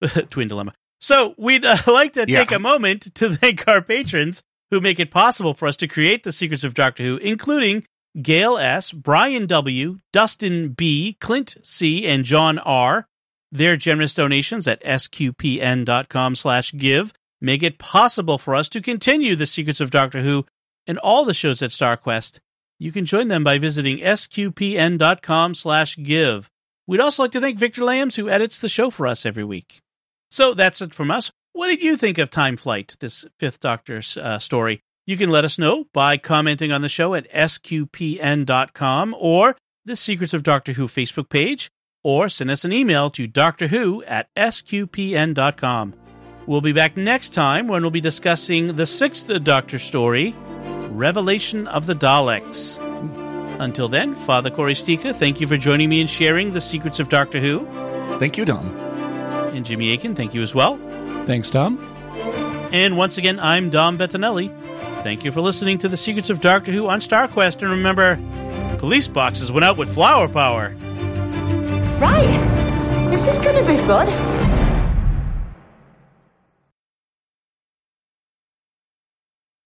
Twin dilemma. So we'd uh, like to Yeah. take a moment to thank our patrons who make it possible for us to create the secrets of Doctor Who, including Gail S., Brian W., Dustin B., Clint C., and John R. Their generous donations at sqpn.com slash give make it possible for us to continue the secrets of Doctor Who and all the shows at StarQuest. You can join them by visiting sqpn.com slash give. We'd also like to thank Victor Lambs, who edits the show for us every week. So that's it from us. What did you think of Time Flight, this Fifth Doctor's uh, story? You can let us know by commenting on the show at sqpn.com or the Secrets of Doctor Who Facebook page, or send us an email to Doctor Who at sqpn.com. We'll be back next time when we'll be discussing the sixth Doctor story, Revelation of the Daleks. Until then, Father Cory Sticha, thank you for joining me and sharing the secrets of Doctor Who. Thank you, Dom. And Jimmy Akin, thank you as well. thanks Dom And once again, I'm Dom Bettinelli. Thank you for listening to the secrets of Doctor Who on StarQuest. And remember, police boxes went out with flower power. Right. This is gonna be fun.